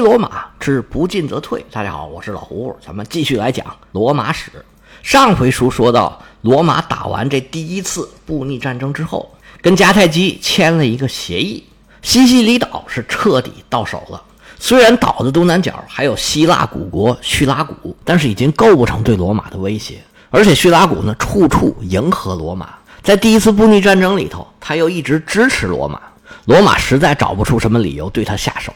罗马之不进则退。大家好，我是老胡，咱们继续来讲罗马史。上回书说到，罗马打完这第一次布匿战争之后，跟迦太基签了一个协议，西西里岛是彻底到手了。虽然岛的东南角还有希腊古国叙拉古，但是已经构不成对罗马的威胁。而且叙拉古呢，处处迎合罗马，在第一次布匿战争里头，他又一直支持罗马。罗马实在找不出什么理由对他下手，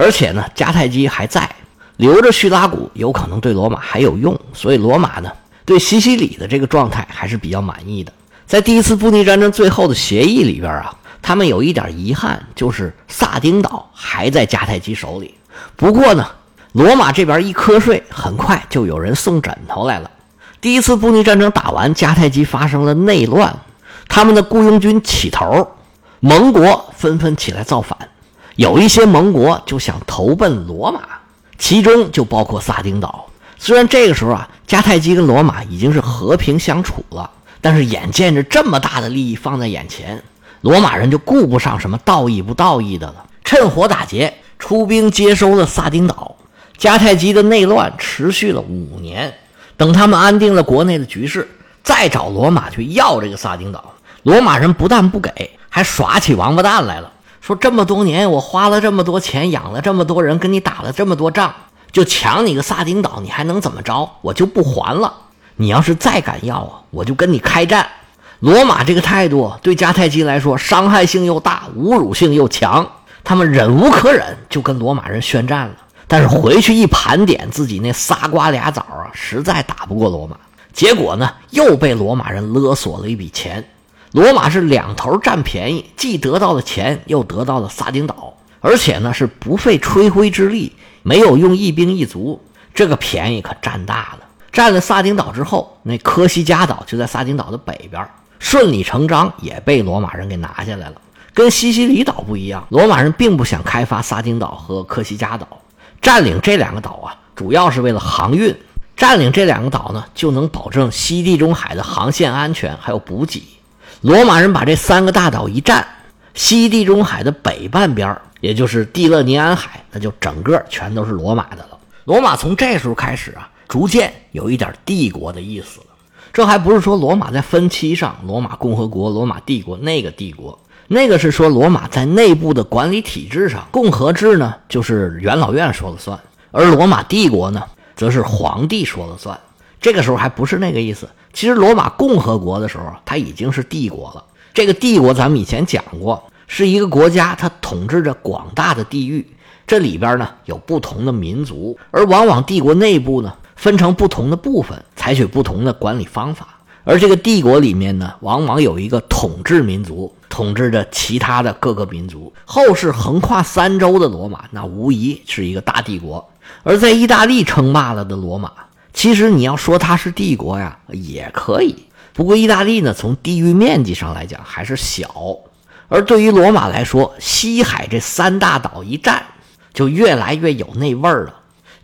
而且呢，迦太基还在，留着叙拉古有可能对罗马还有用，所以罗马呢对西西里的这个状态还是比较满意的。在第一次布匿战争最后的协议里边啊，他们有一点遗憾，就是萨丁岛还在迦太基手里。不过呢，罗马这边一瞌睡，很快就有人送枕头来了。第一次布匿战争打完，迦太基发生了内乱，他们的雇佣军起头。盟国纷纷起来造反，有一些盟国就想投奔罗马，其中就包括萨丁岛。虽然这个时候啊，迦太基跟罗马已经是和平相处了，但是眼见着这么大的利益放在眼前，罗马人就顾不上什么道义不道义的了，趁火打劫，出兵接收了萨丁岛。迦太基的内乱持续了五年，等他们安定了国内的局势，再找罗马去要这个萨丁岛，罗马人不但不给。还耍起王八蛋来了，说这么多年我花了这么多钱养了这么多人，跟你打了这么多仗，就抢你个萨丁岛，你还能怎么着？我就不还了。你要是再敢要啊，我就跟你开战。罗马这个态度对迦太基来说伤害性又大，侮辱性又强，他们忍无可忍，就跟罗马人宣战了。但是回去一盘点自己那仨瓜俩枣啊，实在打不过罗马，结果呢又被罗马人勒索了一笔钱。罗马是两头占便宜，既得到了钱，又得到了萨丁岛，而且呢是不费吹灰之力，没有用一兵一卒，这个便宜可占大了。占了萨丁岛之后，那科西嘉岛就在萨丁岛的北边，顺理成章也被罗马人给拿下来了。跟西西里岛不一样，罗马人并不想开发萨丁岛和科西嘉岛，占领这两个岛啊，主要是为了航运。占领这两个岛呢，就能保证西地中海的航线安全，还有补给。罗马人把这三个大岛一占，西地中海的北半边也就是蒂勒尼安海，那就整个全都是罗马的了。罗马从这时候开始啊，逐渐有一点帝国的意思了。这还不是说罗马在分期上，罗马共和国、罗马帝国那个帝国，那个是说罗马在内部的管理体制上，共和制呢就是元老院说了算，而罗马帝国呢，则是皇帝说了算。这个时候还不是那个意思。其实罗马共和国的时候，它已经是帝国了。这个帝国咱们以前讲过，是一个国家，它统治着广大的地域，这里边呢有不同的民族，而往往帝国内部呢分成不同的部分，采取不同的管理方法。而这个帝国里面呢，往往有一个统治民族，统治着其他的各个民族。后世横跨三洲的罗马，那无疑是一个大帝国。而在意大利称霸了的罗马。其实你要说它是帝国呀，也可以。不过意大利呢，从地域面积上来讲还是小，而对于罗马来说，西海这三大岛一占，就越来越有那味儿了。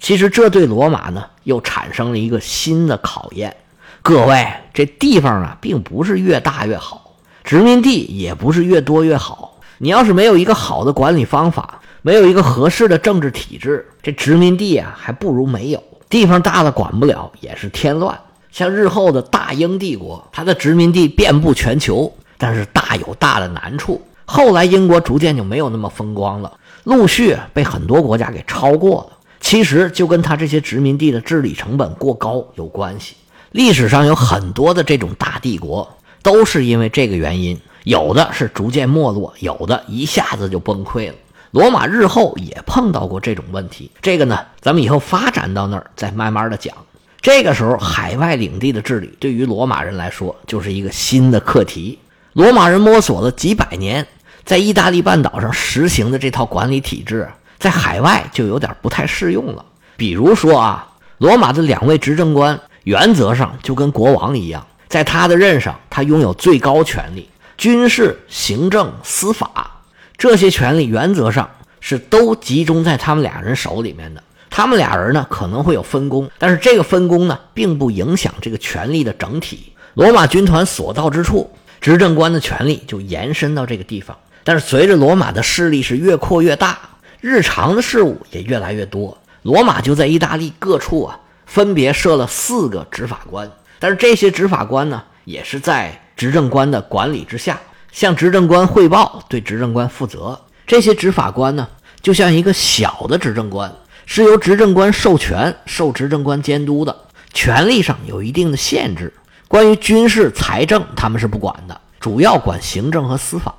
其实这对罗马呢，又产生了一个新的考验。各位，这地方啊，并不是越大越好，殖民地也不是越多越好。你要是没有一个好的管理方法，没有一个合适的政治体制，这殖民地啊，还不如没有。地方大了管不了也是添乱。像日后的大英帝国，它的殖民地遍布全球，但是大有大的难处。后来英国逐渐就没有那么风光了，陆续被很多国家给超过了。其实就跟他这些殖民地的治理成本过高有关系。历史上有很多的这种大帝国，都是因为这个原因，有的是逐渐没落，有的一下子就崩溃了。罗马日后也碰到过这种问题，这个呢，咱们以后发展到那儿再慢慢的讲。这个时候，海外领地的治理对于罗马人来说就是一个新的课题。罗马人摸索了几百年，在意大利半岛上实行的这套管理体制，在海外就有点不太适用了。比如说啊，罗马的两位执政官原则上就跟国王一样，在他的任上，他拥有最高权力，军事、行政、司法。这些权利原则上是都集中在他们俩人手里面的。他们俩人呢可能会有分工，但是这个分工呢并不影响这个权力的整体。罗马军团所到之处，执政官的权力就延伸到这个地方。但是随着罗马的势力是越扩越大，日常的事务也越来越多。罗马就在意大利各处啊，分别设了四个执法官，但是这些执法官呢，也是在执政官的管理之下，向执政官汇报，对执政官负责。这些执法官呢，就像一个小的执政官，是由执政官授权、受执政官监督的，权力上有一定的限制。关于军事、财政，他们是不管的，主要管行政和司法，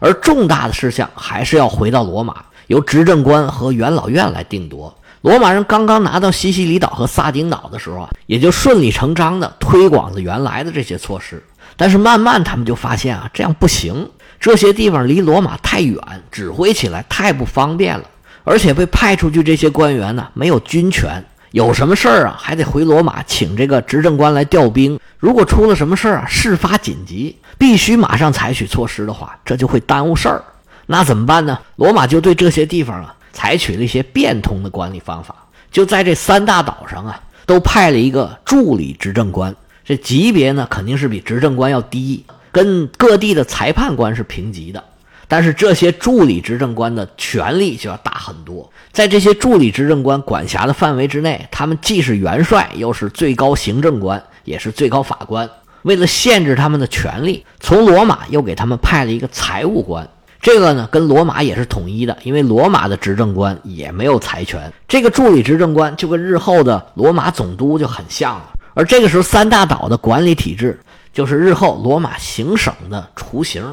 而重大的事项还是要回到罗马，由执政官和元老院来定夺。罗马人刚刚拿到西西里岛和萨丁岛的时候啊，也就顺理成章地推广了原来的这些措施。但是慢慢他们就发现啊，这样不行，这些地方离罗马太远，指挥起来太不方便了，而且被派出去这些官员呢，没有军权，有什么事儿啊，还得回罗马请这个执政官来调兵。如果出了什么事儿啊，事发紧急，必须马上采取措施的话，这就会耽误事儿。那怎么办呢？罗马就对这些地方啊。采取了一些变通的管理方法，就在这三大岛上啊，都派了一个助理执政官。这级别呢，肯定是比执政官要低，跟各地的裁判官是平级的。但是这些助理执政官的权力就要大很多。在这些助理执政官管辖的范围之内，他们既是元帅，又是最高行政官，也是最高法官。为了限制他们的权力，从罗马又给他们派了一个财务官。这个呢，跟罗马也是统一的，因为罗马的执政官也没有财权。这个助理执政官就跟日后的罗马总督就很像了。而这个时候，三大岛的管理体制就是日后罗马行省的雏形。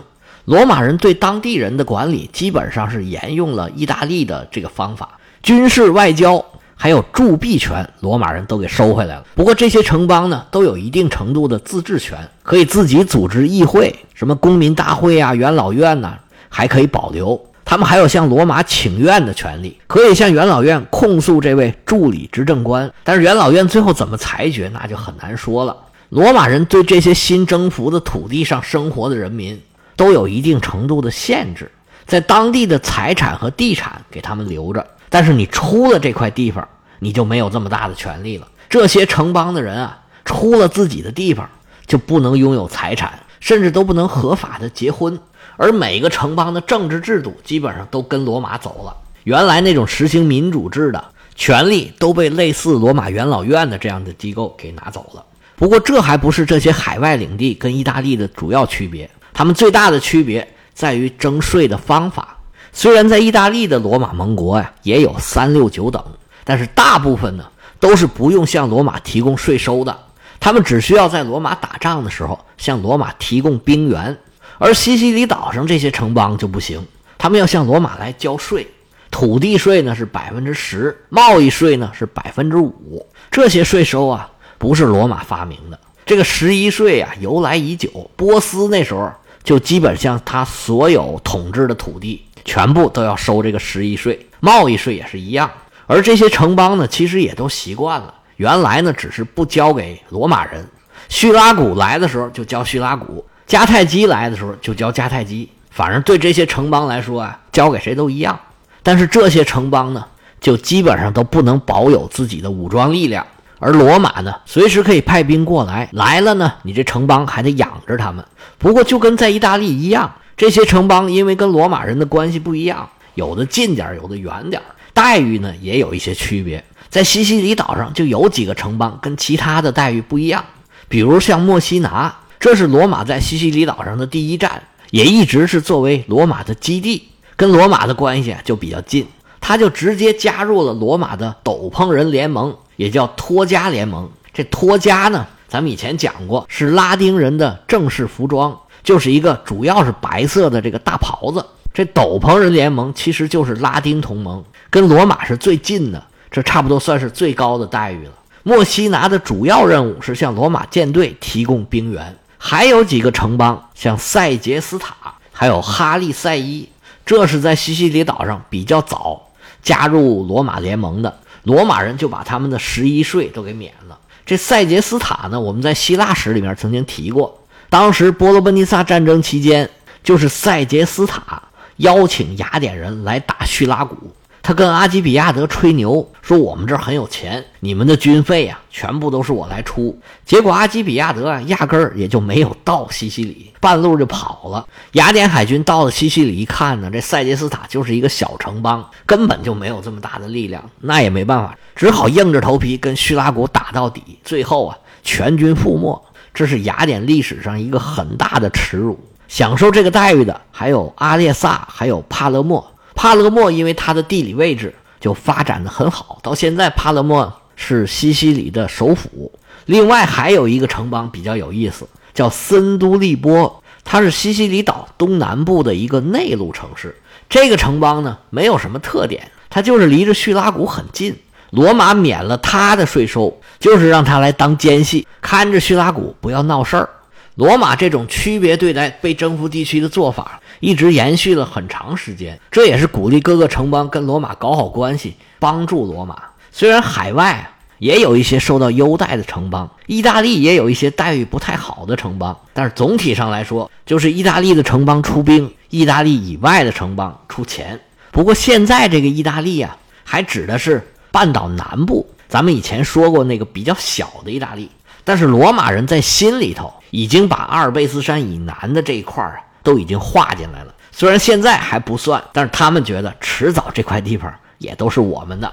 罗马人对当地人的管理基本上是沿用了意大利的这个方法，军事、外交还有铸币权，罗马人都给收回来了。不过这些城邦呢，都有一定程度的自治权，可以自己组织议会，什么公民大会啊、元老院呐。还可以保留，他们还有向罗马请愿的权利，可以向元老院控诉这位助理执政官。但是元老院最后怎么裁决，那就很难说了。罗马人对这些新征服的土地上生活的人民都有一定程度的限制，在当地的财产和地产给他们留着，但是你出了这块地方，你就没有这么大的权利了。这些城邦的人啊，出了自己的地方就不能拥有财产，甚至都不能合法的结婚。而每个城邦的政治制度基本上都跟罗马走了，原来那种实行民主制的权力都被类似罗马元老院的这样的机构给拿走了。不过这还不是这些海外领地跟意大利的主要区别，他们最大的区别在于征税的方法。虽然在意大利的罗马盟国呀也有三六九等，但是大部分呢都是不用向罗马提供税收的，他们只需要在罗马打仗的时候向罗马提供兵员。而西西里岛上这些城邦就不行，他们要向罗马来交税，土地税呢是百分之十，贸易税呢是百分之五。这些税收啊不是罗马发明的，这个十一税啊由来已久。波斯那时候就基本上他所有统治的土地全部都要收这个十一税，贸易税也是一样。而这些城邦呢其实也都习惯了，原来呢只是不交给罗马人，叙拉古来的时候就交叙拉古。迦太基来的时候就交迦太基，反正对这些城邦来说啊，交给谁都一样。但是这些城邦呢，就基本上都不能保有自己的武装力量，而罗马呢，随时可以派兵过来。来了呢，你这城邦还得养着他们。不过就跟在意大利一样，这些城邦因为跟罗马人的关系不一样，有的近点有的远点待遇呢也有一些区别。在西西里岛上就有几个城邦跟其他的待遇不一样，比如像墨西拿。这是罗马在西西里岛上的第一站，也一直是作为罗马的基地，跟罗马的关系就比较近。他就直接加入了罗马的斗篷人联盟，也叫托加联盟。这托加呢，咱们以前讲过，是拉丁人的正式服装，就是一个主要是白色的这个大袍子。这斗篷人联盟其实就是拉丁同盟，跟罗马是最近的，这差不多算是最高的待遇了。墨西拿的主要任务是向罗马舰队提供兵员。还有几个城邦，像塞杰斯塔，还有哈利塞伊，这是在西西里岛上比较早加入罗马联盟的。罗马人就把他们的十一税都给免了。这塞杰斯塔呢，我们在希腊史里面曾经提过，当时波罗奔尼撒战争期间，就是塞杰斯塔邀请雅典人来打叙拉古，他跟阿基比亚德吹牛说：“我们这儿很有钱，你们的军费呀，全部都是我来出。”结果阿基比亚德啊，压根儿也就没有到西西里，半路就跑了。雅典海军到了西西里一看呢，这塞杰斯塔就是一个小城邦，根本就没有这么大的力量，那也没办法，只好硬着头皮跟叙拉古打到底。最后啊，全军覆没。这是雅典历史上一个很大的耻辱。享受这个待遇的还有阿列萨，还有帕勒莫。帕勒莫因为它的地理位置就发展的很好，到现在帕勒莫是西西里的首府。另外还有一个城邦比较有意思，叫森都利波，它是西西里岛东南部的一个内陆城市。这个城邦呢没有什么特点，它就是离着叙拉古很近，罗马免了他的税收，就是让他来当奸细，看着叙拉古不要闹事儿。罗马这种区别对待被征服地区的做法，一直延续了很长时间。这也是鼓励各个城邦跟罗马搞好关系，帮助罗马。虽然海外也有一些受到优待的城邦，意大利也有一些待遇不太好的城邦，但是总体上来说，就是意大利的城邦出兵，意大利以外的城邦出钱。不过现在这个意大利啊，还指的是半岛南部。咱们以前说过那个比较小的意大利。但是罗马人在心里头已经把阿尔卑斯山以南的这一块啊都已经划进来了，虽然现在还不算，但是他们觉得迟早这块地方也都是我们的。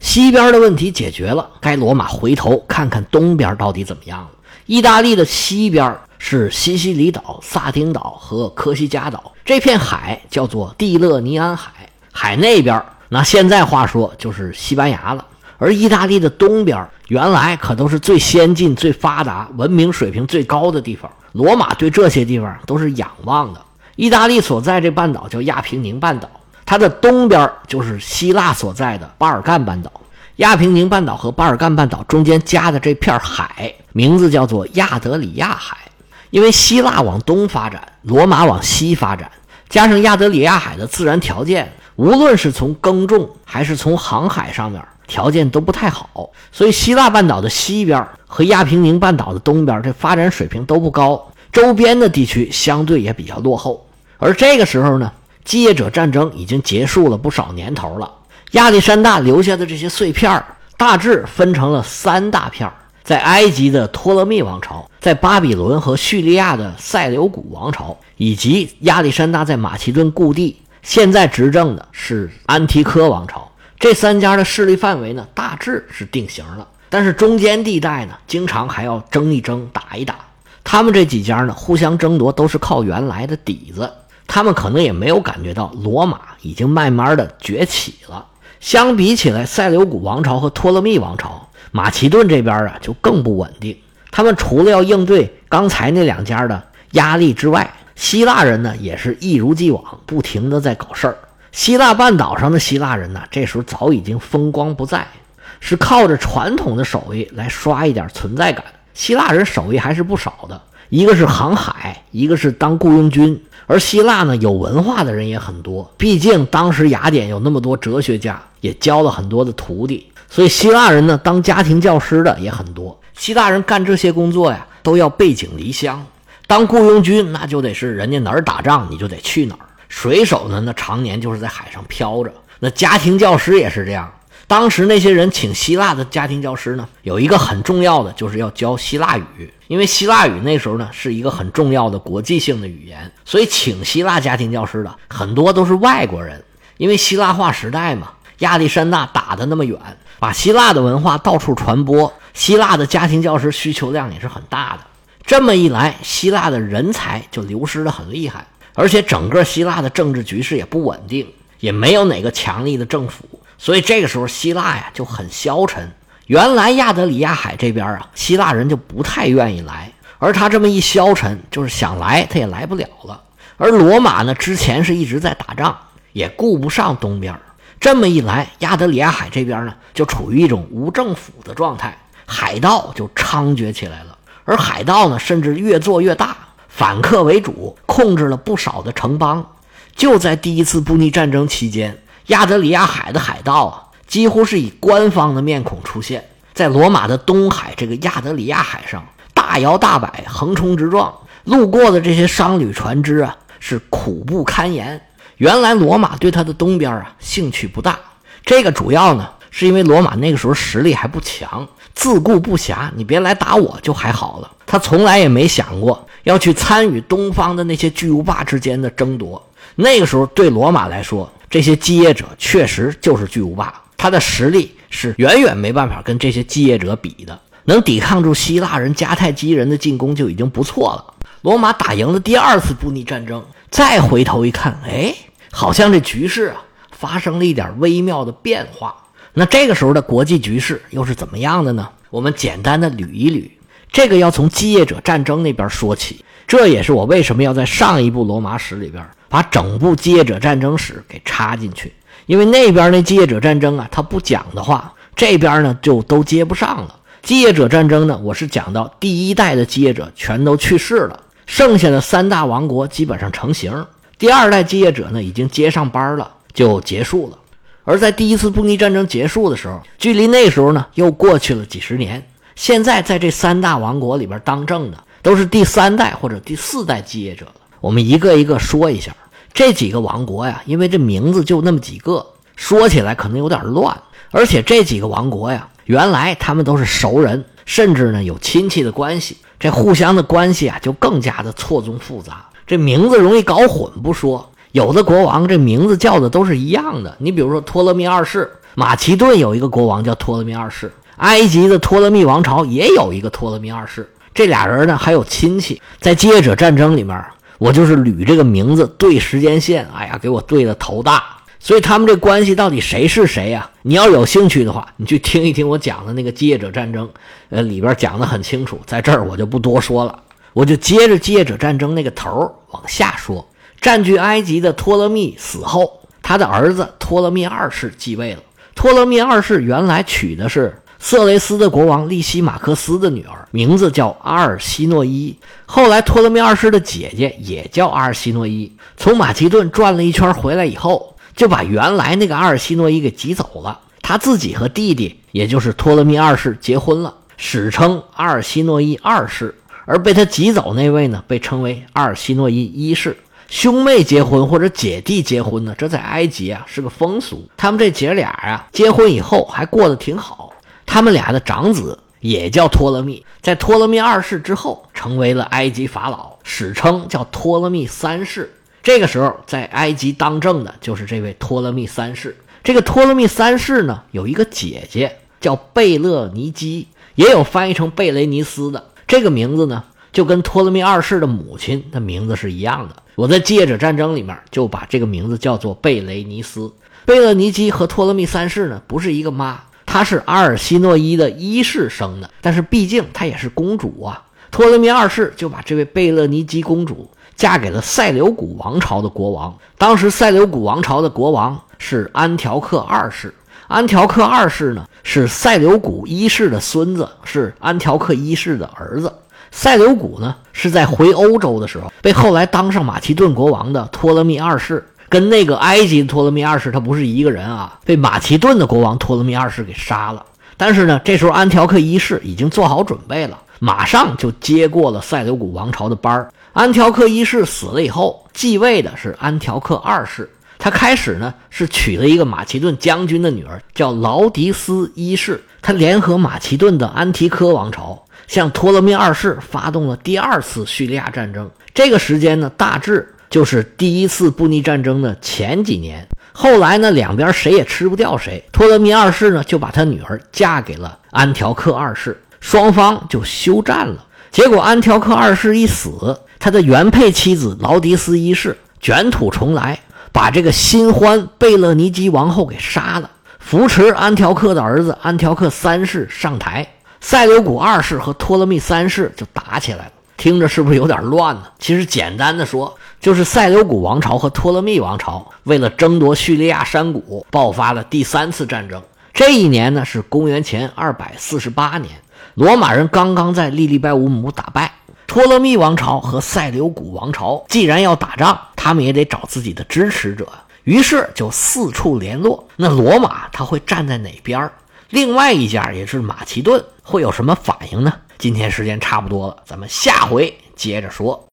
西边的问题解决了，该罗马回头看看东边到底怎么样了。意大利的西边是西西里岛、萨丁岛和科西嘉岛，这片海叫做蒂勒尼安海，海那边拿现在话说就是西班牙了。而意大利的东边原来可都是最先进、最发达、文明水平最高的地方，罗马对这些地方都是仰望的。意大利所在这半岛叫亚平宁半岛，它的东边就是希腊所在的巴尔干半岛。亚平宁半岛和巴尔干半岛中间夹的这片海，名字叫做亚德里亚海。因为希腊往东发展，罗马往西发展，加上亚德里亚海的自然条件，无论是从耕种还是从航海上面。条件都不太好，所以希腊半岛的西边和亚平宁半岛的东边，这发展水平都不高，周边的地区相对也比较落后。而这个时候呢，继业者战争已经结束了不少年头了，亚历山大留下的这些碎片大致分成了三大片在埃及的托勒密王朝，在巴比伦和叙利亚的塞琉古王朝，以及亚历山大在马其顿故地，现在执政的是安提柯王朝。这三家的势力范围呢，大致是定型了，但是中间地带呢，经常还要争一争、打一打。他们这几家呢，互相争夺都是靠原来的底子，他们可能也没有感觉到罗马已经慢慢的崛起了。相比起来，塞琉古王朝和托勒密王朝，马其顿这边啊就更不稳定。他们除了要应对刚才那两家的压力之外，希腊人呢也是一如既往，不停的在搞事儿。希腊半岛上的希腊人呢，这时候早已经风光不再，是靠着传统的手艺来刷一点存在感。希腊人手艺还是不少的，一个是航海，一个是当雇佣军。而希腊呢，有文化的人也很多，毕竟当时雅典有那么多哲学家，也教了很多的徒弟，所以希腊人呢，当家庭教师的也很多。希腊人干这些工作呀，都要背井离乡，当雇佣军那就得是人家哪儿打仗，你就得去哪儿。水手呢，那常年就是在海上漂着。那家庭教师也是这样。当时那些人请希腊的家庭教师呢，有一个很重要的，就是要教希腊语，因为希腊语那时候呢是一个很重要的国际性的语言，所以请希腊家庭教师的很多都是外国人。因为希腊化时代嘛，亚历山大打的那么远，把希腊的文化到处传播，希腊的家庭教师需求量也是很大的。这么一来，希腊的人才就流失的很厉害。而且整个希腊的政治局势也不稳定，也没有哪个强力的政府，所以这个时候希腊呀就很消沉。原来亚德里亚海这边啊，希腊人就不太愿意来，而他这么一消沉，就是想来他也来不了了。而罗马呢，之前是一直在打仗，也顾不上东边。这么一来，亚德里亚海这边呢，就处于一种无政府的状态，海盗就猖獗起来了。而海盗呢，甚至越做越大。反客为主，控制了不少的城邦。就在第一次布匿战争期间，亚得里亚海的海盗啊，几乎是以官方的面孔出现在罗马的东海这个亚得里亚海上，大摇大摆，横冲直撞。路过的这些商旅船只啊，是苦不堪言。原来罗马对它的东边啊兴趣不大，这个主要呢，是因为罗马那个时候实力还不强，自顾不暇，你别来打我就还好了。他从来也没想过要去参与东方的那些巨无霸之间的争夺。那个时候对罗马来说，这些基业者确实就是巨无霸，他的实力是远远没办法跟这些基业者比的。能抵抗住希腊人、迦太基人的进攻就已经不错了。罗马打赢了第二次布匿战争，再回头一看，哎，好像这局势啊发生了一点微妙的变化。那这个时候的国际局势又是怎么样的呢？我们简单的捋一捋。这个要从基业者战争那边说起，这也是我为什么要在上一部罗马史里边把整部基业者战争史给插进去，因为那边那基业者战争啊，他不讲的话，这边呢就都接不上了。基业者战争呢，我是讲到第一代的基业者全都去世了，剩下的三大王国基本上成型。第二代基业者呢，已经接上班了，就结束了。而在第一次布匿战争结束的时候，距离那时候呢，又过去了几十年。现在在这三大王国里边当政的，都是第三代或者第四代继业者了。我们一个一个说一下这几个王国呀，因为这名字就那么几个，说起来可能有点乱。而且这几个王国呀。原来他们都是熟人，甚至呢有亲戚的关系，这互相的关系啊就更加的错综复杂。这名字容易搞混不说，有的国王这名字叫的都是一样的。你比如说托勒密二世，马其顿有一个国王叫托勒密二世，埃及的托勒密王朝也有一个托勒密二世。这俩人呢还有亲戚，在接业者战争里面，我就是捋这个名字对时间线，哎呀，给我对的头大。所以他们这关系到底谁是谁呀？你要有兴趣的话，你去听一听我讲的那个基业者战争，呃，里边讲的很清楚。在这儿我就不多说了，我就接着基业者战争那个头往下说。占据埃及的托勒密死后，他的儿子托勒密二世继位了。托勒密二世原来娶的是色雷斯的国王利西马克斯的女儿，名字叫阿尔西诺伊。后来托勒密二世的姐姐也叫阿尔西诺伊，从马其顿转了一圈回来以后。就把原来那个阿尔西诺伊给挤走了，他自己和弟弟，也就是托勒密二世结婚了，史称阿尔西诺伊二世。而被他挤走那位呢，被称为阿尔西诺伊一世。兄妹结婚或者姐弟结婚呢，这在埃及啊是个风俗。他们这姐俩啊，结婚以后还过得挺好。他们俩的长子也叫托勒密，在托勒密二世之后，成为了埃及法老，史称叫托勒密三世。这个时候，在埃及当政的就是这位托勒密三世。这个托勒密三世呢，有一个姐姐叫贝勒尼基，也有翻译成贝雷尼斯的。这个名字呢，就跟托勒密二世的母亲的名字是一样的。我在借者战争里面就把这个名字叫做贝雷尼斯。贝勒尼基和托勒密三世呢，不是一个妈，她是阿尔西诺伊的一世生的，但是毕竟她也是公主啊。托勒密二世就把这位贝勒尼基公主。嫁给了塞琉古王朝的国王。当时塞琉古王朝的国王是安条克二世。安条克二世呢是塞琉古一世的孙子，是安条克一世的儿子。塞琉古呢是在回欧洲的时候，被后来当上马其顿国王的托勒密二世跟那个埃及托勒密二世他不是一个人啊，被马其顿的国王托勒密二世给杀了。但是呢，这时候安条克一世已经做好准备了，马上就接过了塞琉古王朝的班儿。安条克一世死了以后，继位的是安条克二世。他开始呢是娶了一个马其顿将军的女儿，叫劳迪斯一世。他联合马其顿的安提柯王朝，向托勒密二世发动了第二次叙利亚战争。这个时间呢，大致就是第一次布匿战争的前几年。后来呢，两边谁也吃不掉谁。托勒密二世呢就把他女儿嫁给了安条克二世，双方就休战了。结果安条克二世一死。他的原配妻子劳迪斯一世卷土重来，把这个新欢贝勒尼基王后给杀了，扶持安条克的儿子安条克三世上台，塞琉古二世和托勒密三世就打起来了。听着是不是有点乱呢？其实简单的说，就是塞琉古王朝和托勒密王朝为了争夺叙利亚山谷，爆发了第三次战争。这一年呢是公元前二百四十八年，罗马人刚刚在利利拜乌姆打败。托勒密王朝和塞琉古王朝既然要打仗，他们也得找自己的支持者，于是就四处联络。那罗马他会站在哪边儿？另外一家也是马其顿会有什么反应呢？今天时间差不多了，咱们下回接着说。